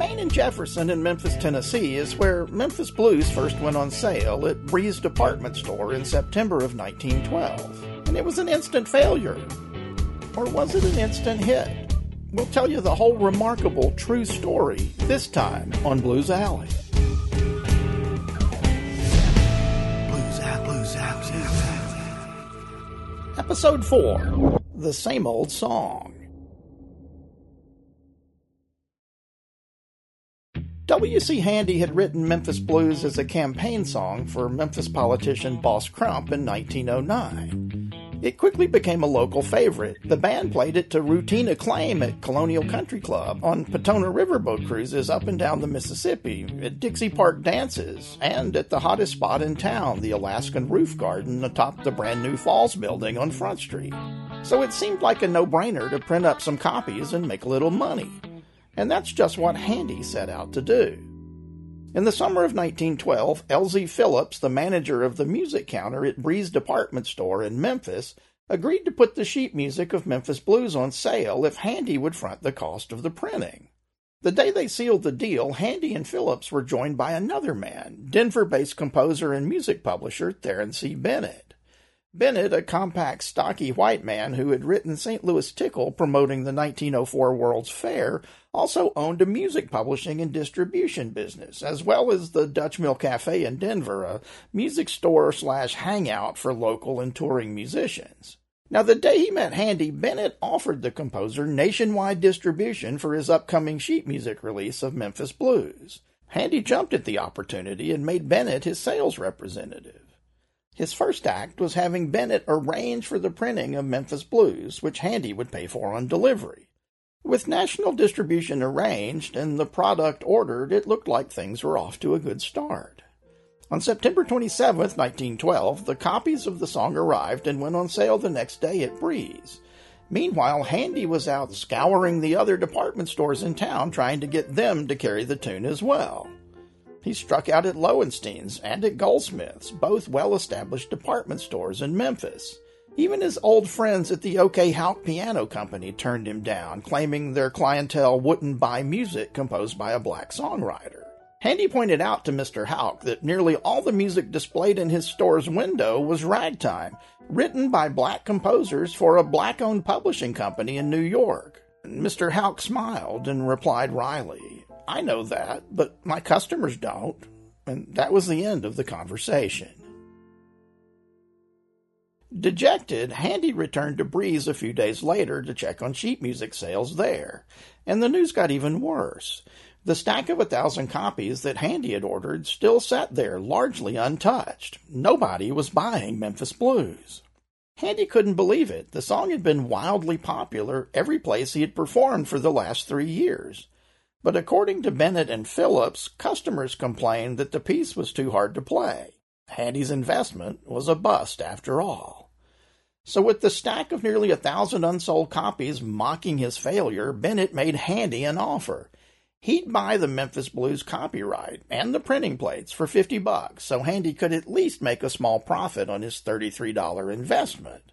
Main and Jefferson in Memphis, Tennessee is where Memphis Blues first went on sale at Bry's Department Store in September of 1912. And it was an instant failure. Or was it an instant hit? We'll tell you the whole remarkable true story this time on Blues Alley. Blues Alley, Blues Alley, Blues Alley. Episode 4 The Same Old Song. W.C. Handy had written Memphis Blues as a campaign song for Memphis politician Boss Crump in 1909. It quickly became a local favorite. The band played it to routine acclaim at Colonial Country Club, on Potona riverboat cruises up and down the Mississippi, at Dixie Park dances, and at the hottest spot in town, the Alaskan Roof Garden atop the brand new Falls building on Front Street. So it seemed like a no brainer to print up some copies and make a little money and that's just what Handy set out to do. In the summer of 1912, L.Z. Phillips, the manager of the music counter at Bry's Department Store in Memphis, agreed to put the sheet music of Memphis Blues on sale if Handy would front the cost of the printing. The day they sealed the deal, Handy and Phillips were joined by another man, Denver based composer and music publisher Theron C. Bennett. Bennett, a compact, stocky white man who had written St. Louis Tickle promoting the 1904 World's Fair, also owned a music publishing and distribution business, as well as the Dutch Mill Cafe in Denver, a music store slash hangout for local and touring musicians. Now, the day he met Handy, Bennett offered the composer nationwide distribution for his upcoming sheet music release of Memphis Blues. Handy jumped at the opportunity and made Bennett his sales representative. His first act was having Bennett arrange for the printing of Memphis Blues, which Handy would pay for on delivery. With national distribution arranged and the product ordered, it looked like things were off to a good start. On September 27, 1912, the copies of the song arrived and went on sale the next day at Bry's. Meanwhile, Handy was out scouring the other department stores in town trying to get them to carry the tune as well. He struck out at Lowenstein's and at Goldsmith's, both well established department stores in Memphis. Even his old friends at the OK Houck Piano Company turned him down, claiming their clientele wouldn't buy music composed by a black songwriter. Handy pointed out to Mr. Houck that nearly all the music displayed in his store's window was ragtime, written by black composers for a black owned publishing company in New York. Mr. Houck smiled and replied wryly, I know that, but my customers don't. And that was the end of the conversation. Dejected, Handy returned to Bry's a few days later to check on sheet music sales there, and the news got even worse. The stack of a thousand copies that Handy had ordered still sat there largely untouched. Nobody was buying Memphis Blues. Handy couldn't believe it. The song had been wildly popular every place he had performed for the last three years. But according to Bennett and Phillips, customers complained that the piece was too hard to play. Handy's investment was a bust after all. So, with the stack of nearly a thousand unsold copies mocking his failure, Bennett made Handy an offer. He'd buy the Memphis Blues copyright and the printing plates for 50 bucks so Handy could at least make a small profit on his $33 investment.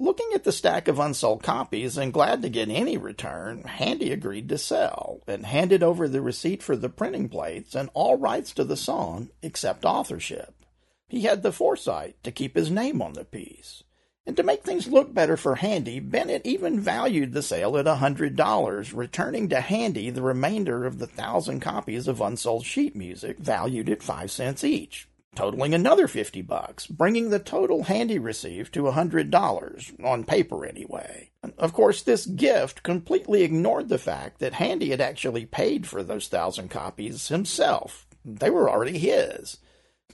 Looking at the stack of unsold copies and glad to get any return, Handy agreed to sell and handed over the receipt for the printing plates and all rights to the song except authorship. He had the foresight to keep his name on the piece. And to make things look better for Handy, Bennett even valued the sale at a $100, returning to Handy the remainder of the thousand copies of unsold sheet music valued at 5 cents each totaling another 50 bucks, bringing the total Handy received to a $100, on paper anyway. Of course, this gift completely ignored the fact that Handy had actually paid for those thousand copies himself. They were already his.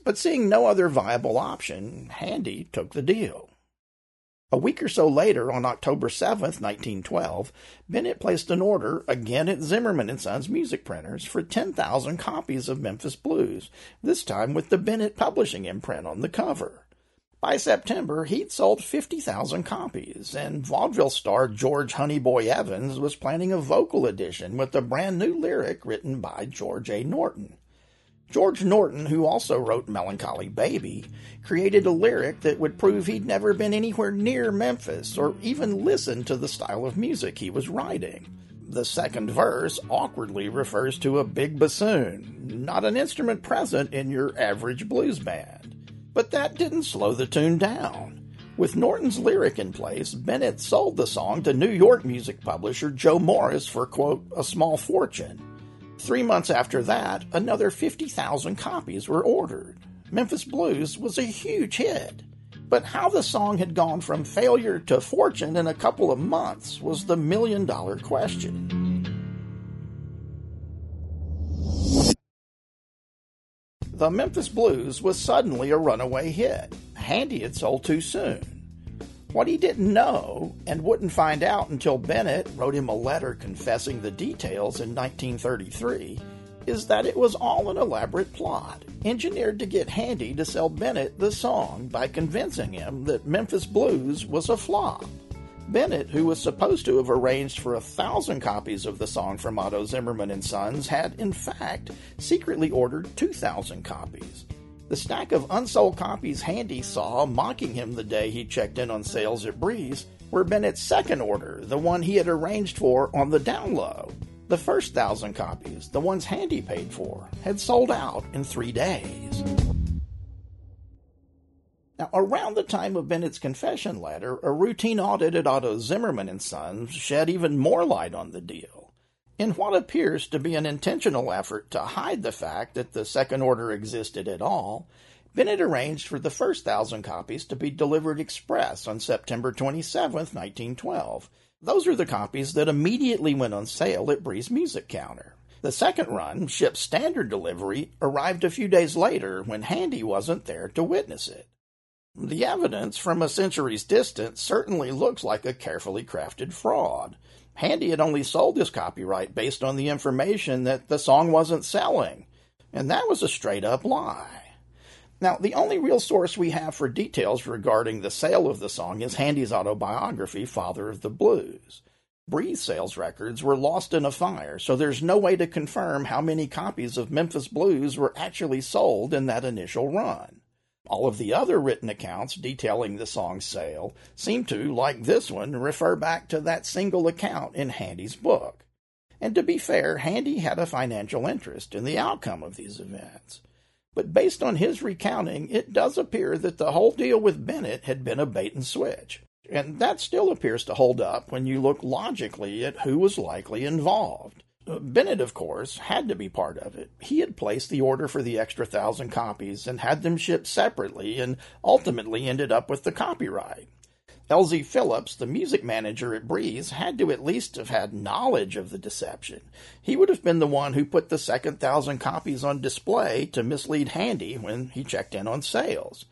But seeing no other viable option, Handy took the deal. A week or so later, on October 7, 1912, Bennett placed an order, again at Zimmerman & Sons Music Printers, for 10,000 copies of Memphis Blues, this time with the Bennett Publishing imprint on the cover. By September, he'd sold 50,000 copies, and vaudeville star George Honeyboy Evans was planning a vocal edition with a brand new lyric written by George A. Norton. George Norton, who also wrote Melancholy Baby, created a lyric that would prove he'd never been anywhere near Memphis or even listened to the style of music he was writing. The second verse awkwardly refers to a big bassoon, not an instrument present in your average blues band. But that didn't slow the tune down. With Norton's lyric in place, Bennett sold the song to New York music publisher Joe Morris for, quote, a small fortune. Three months after that, another 50,000 copies were ordered. Memphis Blues was a huge hit. But how the song had gone from failure to fortune in a couple of months was the million dollar question. The Memphis Blues was suddenly a runaway hit. Handy had sold too soon. What he didn't know, and wouldn't find out until Bennett wrote him a letter confessing the details in 1933, is that it was all an elaborate plot, engineered to get Handy to sell Bennett the song by convincing him that Memphis Blues was a flop. Bennett, who was supposed to have arranged for a thousand copies of the song from Otto Zimmerman and Sons, had in fact secretly ordered 2,000 copies. The stack of unsold copies Handy saw mocking him the day he checked in on sales at Bry's were Bennett's second order, the one he had arranged for on the down low. The first thousand copies, the ones Handy paid for, had sold out in three days. Now, around the time of Bennett's confession letter, a routine audit at Otto Zimmerman and Sons shed even more light on the deal. In what appears to be an intentional effort to hide the fact that the second order existed at all, Bennett arranged for the first thousand copies to be delivered express on September 27, 1912. Those are the copies that immediately went on sale at Bry's Music Counter. The second run, shipped standard delivery, arrived a few days later when Handy wasn't there to witness it. The evidence from a century's distance certainly looks like a carefully crafted fraud. Handy had only sold this copyright based on the information that the song wasn't selling, and that was a straight up lie. Now, the only real source we have for details regarding the sale of the song is Handy's autobiography, Father of the Blues. Bry's sales records were lost in a fire, so there's no way to confirm how many copies of Memphis Blues were actually sold in that initial run. All of the other written accounts detailing the song's sale seem to, like this one, refer back to that single account in Handy's book. And to be fair, Handy had a financial interest in the outcome of these events. But based on his recounting, it does appear that the whole deal with Bennett had been a bait and switch. And that still appears to hold up when you look logically at who was likely involved. Bennett, of course, had to be part of it. He had placed the order for the extra thousand copies and had them shipped separately and ultimately ended up with the copyright. LZ Phillips, the music manager at Bry's, had to at least have had knowledge of the deception. He would have been the one who put the second thousand copies on display to mislead Handy when he checked in on sales.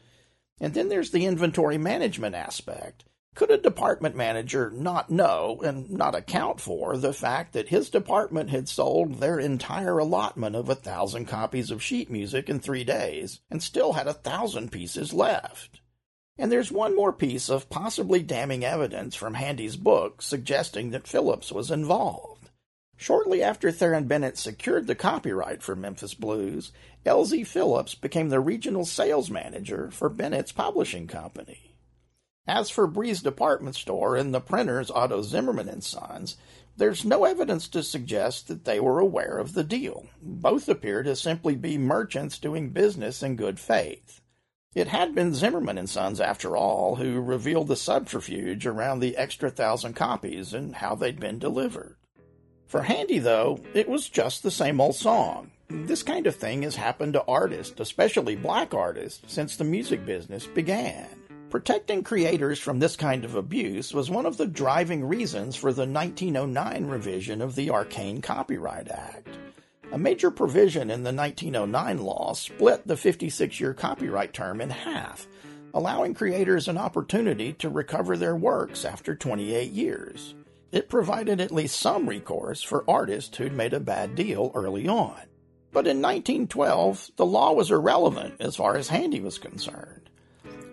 And then there's the inventory management aspect. Could a department manager not know and not account for the fact that his department had sold their entire allotment of a thousand copies of sheet music in three days and still had a thousand pieces left? And there's one more piece of possibly damning evidence from Handy's book suggesting that Phillips was involved. Shortly after Theron Bennett secured the copyright for Memphis Blues, L.Z. Phillips became the regional sales manager for Bennett's publishing company. As for Bry's department store and the printers Otto Zimmerman and Sons, there's no evidence to suggest that they were aware of the deal. Both appear to simply be merchants doing business in good faith. It had been Zimmerman and Sons, after all, who revealed the subterfuge around the extra thousand copies and how they'd been delivered. For Handy, though, it was just the same old song. This kind of thing has happened to artists, especially black artists, since the music business began. Protecting creators from this kind of abuse was one of the driving reasons for the 1909 revision of the Arcane Copyright Act. A major provision in the 1909 law split the 56 year copyright term in half, allowing creators an opportunity to recover their works after 28 years. It provided at least some recourse for artists who'd made a bad deal early on. But in 1912, the law was irrelevant as far as Handy was concerned.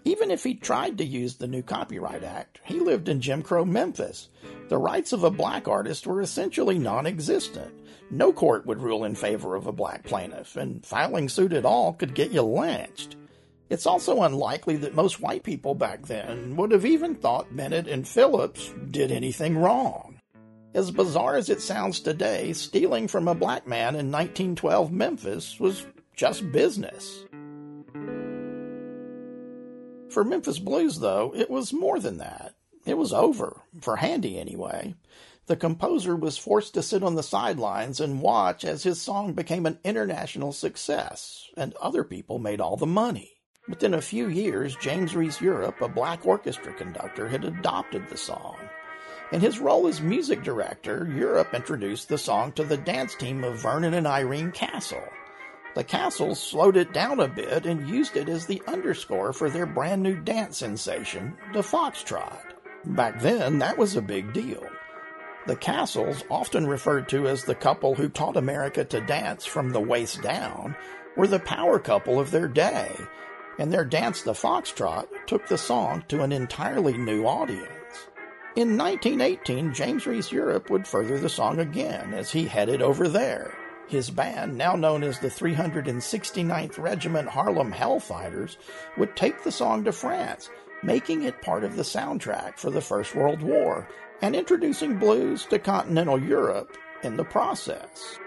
Even if he tried to use the new Copyright Act, he lived in Jim Crow Memphis. The rights of a black artist were essentially non existent. No court would rule in favor of a black plaintiff, and filing suit at all could get you lynched. It's also unlikely that most white people back then would have even thought Bennett and Phillips did anything wrong. As bizarre as it sounds today, stealing from a black man in 1912 Memphis was just business. For Memphis Blues, though, it was more than that. It was over, for Handy anyway. The composer was forced to sit on the sidelines and watch as his song became an international success, and other people made all the money. Within a few years, James Reese Europe, a black orchestra conductor, had adopted the song. In his role as music director, Europe introduced the song to the dance team of Vernon and Irene Castle. The Castles slowed it down a bit and used it as the underscore for their brand new dance sensation, the Foxtrot. Back then, that was a big deal. The Castles, often referred to as the couple who taught America to dance from the waist down, were the power couple of their day, and their dance, the Foxtrot, took the song to an entirely new audience. In 1918, James Reese Europe would further the song again as he headed over there. His band, now known as the 369th Regiment Harlem Hellfighters, would take the song to France, making it part of the soundtrack for the First World War and introducing blues to continental Europe in the process.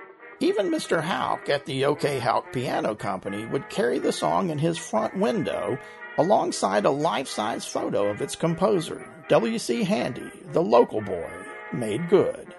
Even Mr. Houck at the OK Houck Piano Company would carry the song in his front window alongside a life size photo of its composer, W.C. Handy, the local boy, made good.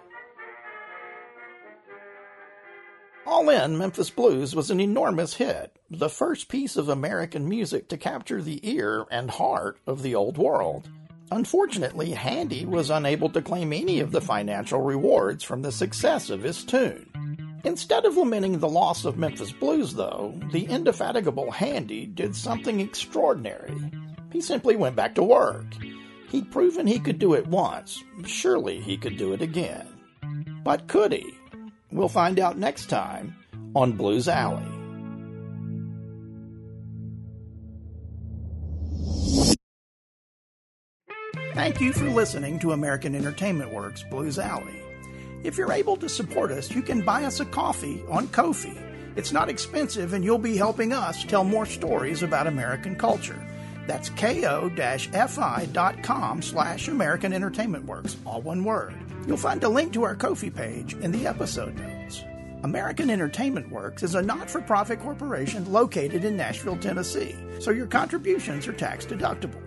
All in, Memphis Blues was an enormous hit, the first piece of American music to capture the ear and heart of the old world. Unfortunately, Handy was unable to claim any of the financial rewards from the success of his tune. Instead of lamenting the loss of Memphis Blues, though, the indefatigable Handy did something extraordinary. He simply went back to work. He'd proven he could do it once. Surely he could do it again. But could he? We'll find out next time on Blues Alley. Thank you for listening to American Entertainment Works Blues Alley. If you're able to support us, you can buy us a coffee on Ko-fi. It's not expensive, and you'll be helping us tell more stories about American culture. That's ko-fi.com slash American Entertainment Works, all one word. You'll find a link to our Ko-fi page in the episode notes. American Entertainment Works is a not for profit corporation located in Nashville, Tennessee, so your contributions are tax deductible.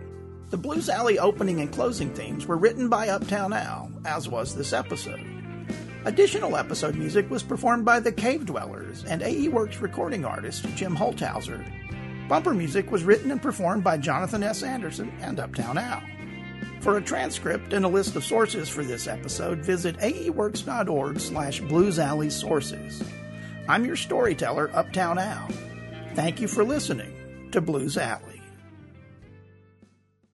The Blues Alley opening and closing themes were written by Uptown Al, as was this episode. Additional episode music was performed by the Cave Dwellers and AE Works recording artist Jim Holthouser. Bumper music was written and performed by Jonathan S. Anderson and Uptown Al. For a transcript and a list of sources for this episode, visit aeworks.org slash bluesalleysources. I'm your storyteller, Uptown Al. Thank you for listening to Blues Alley.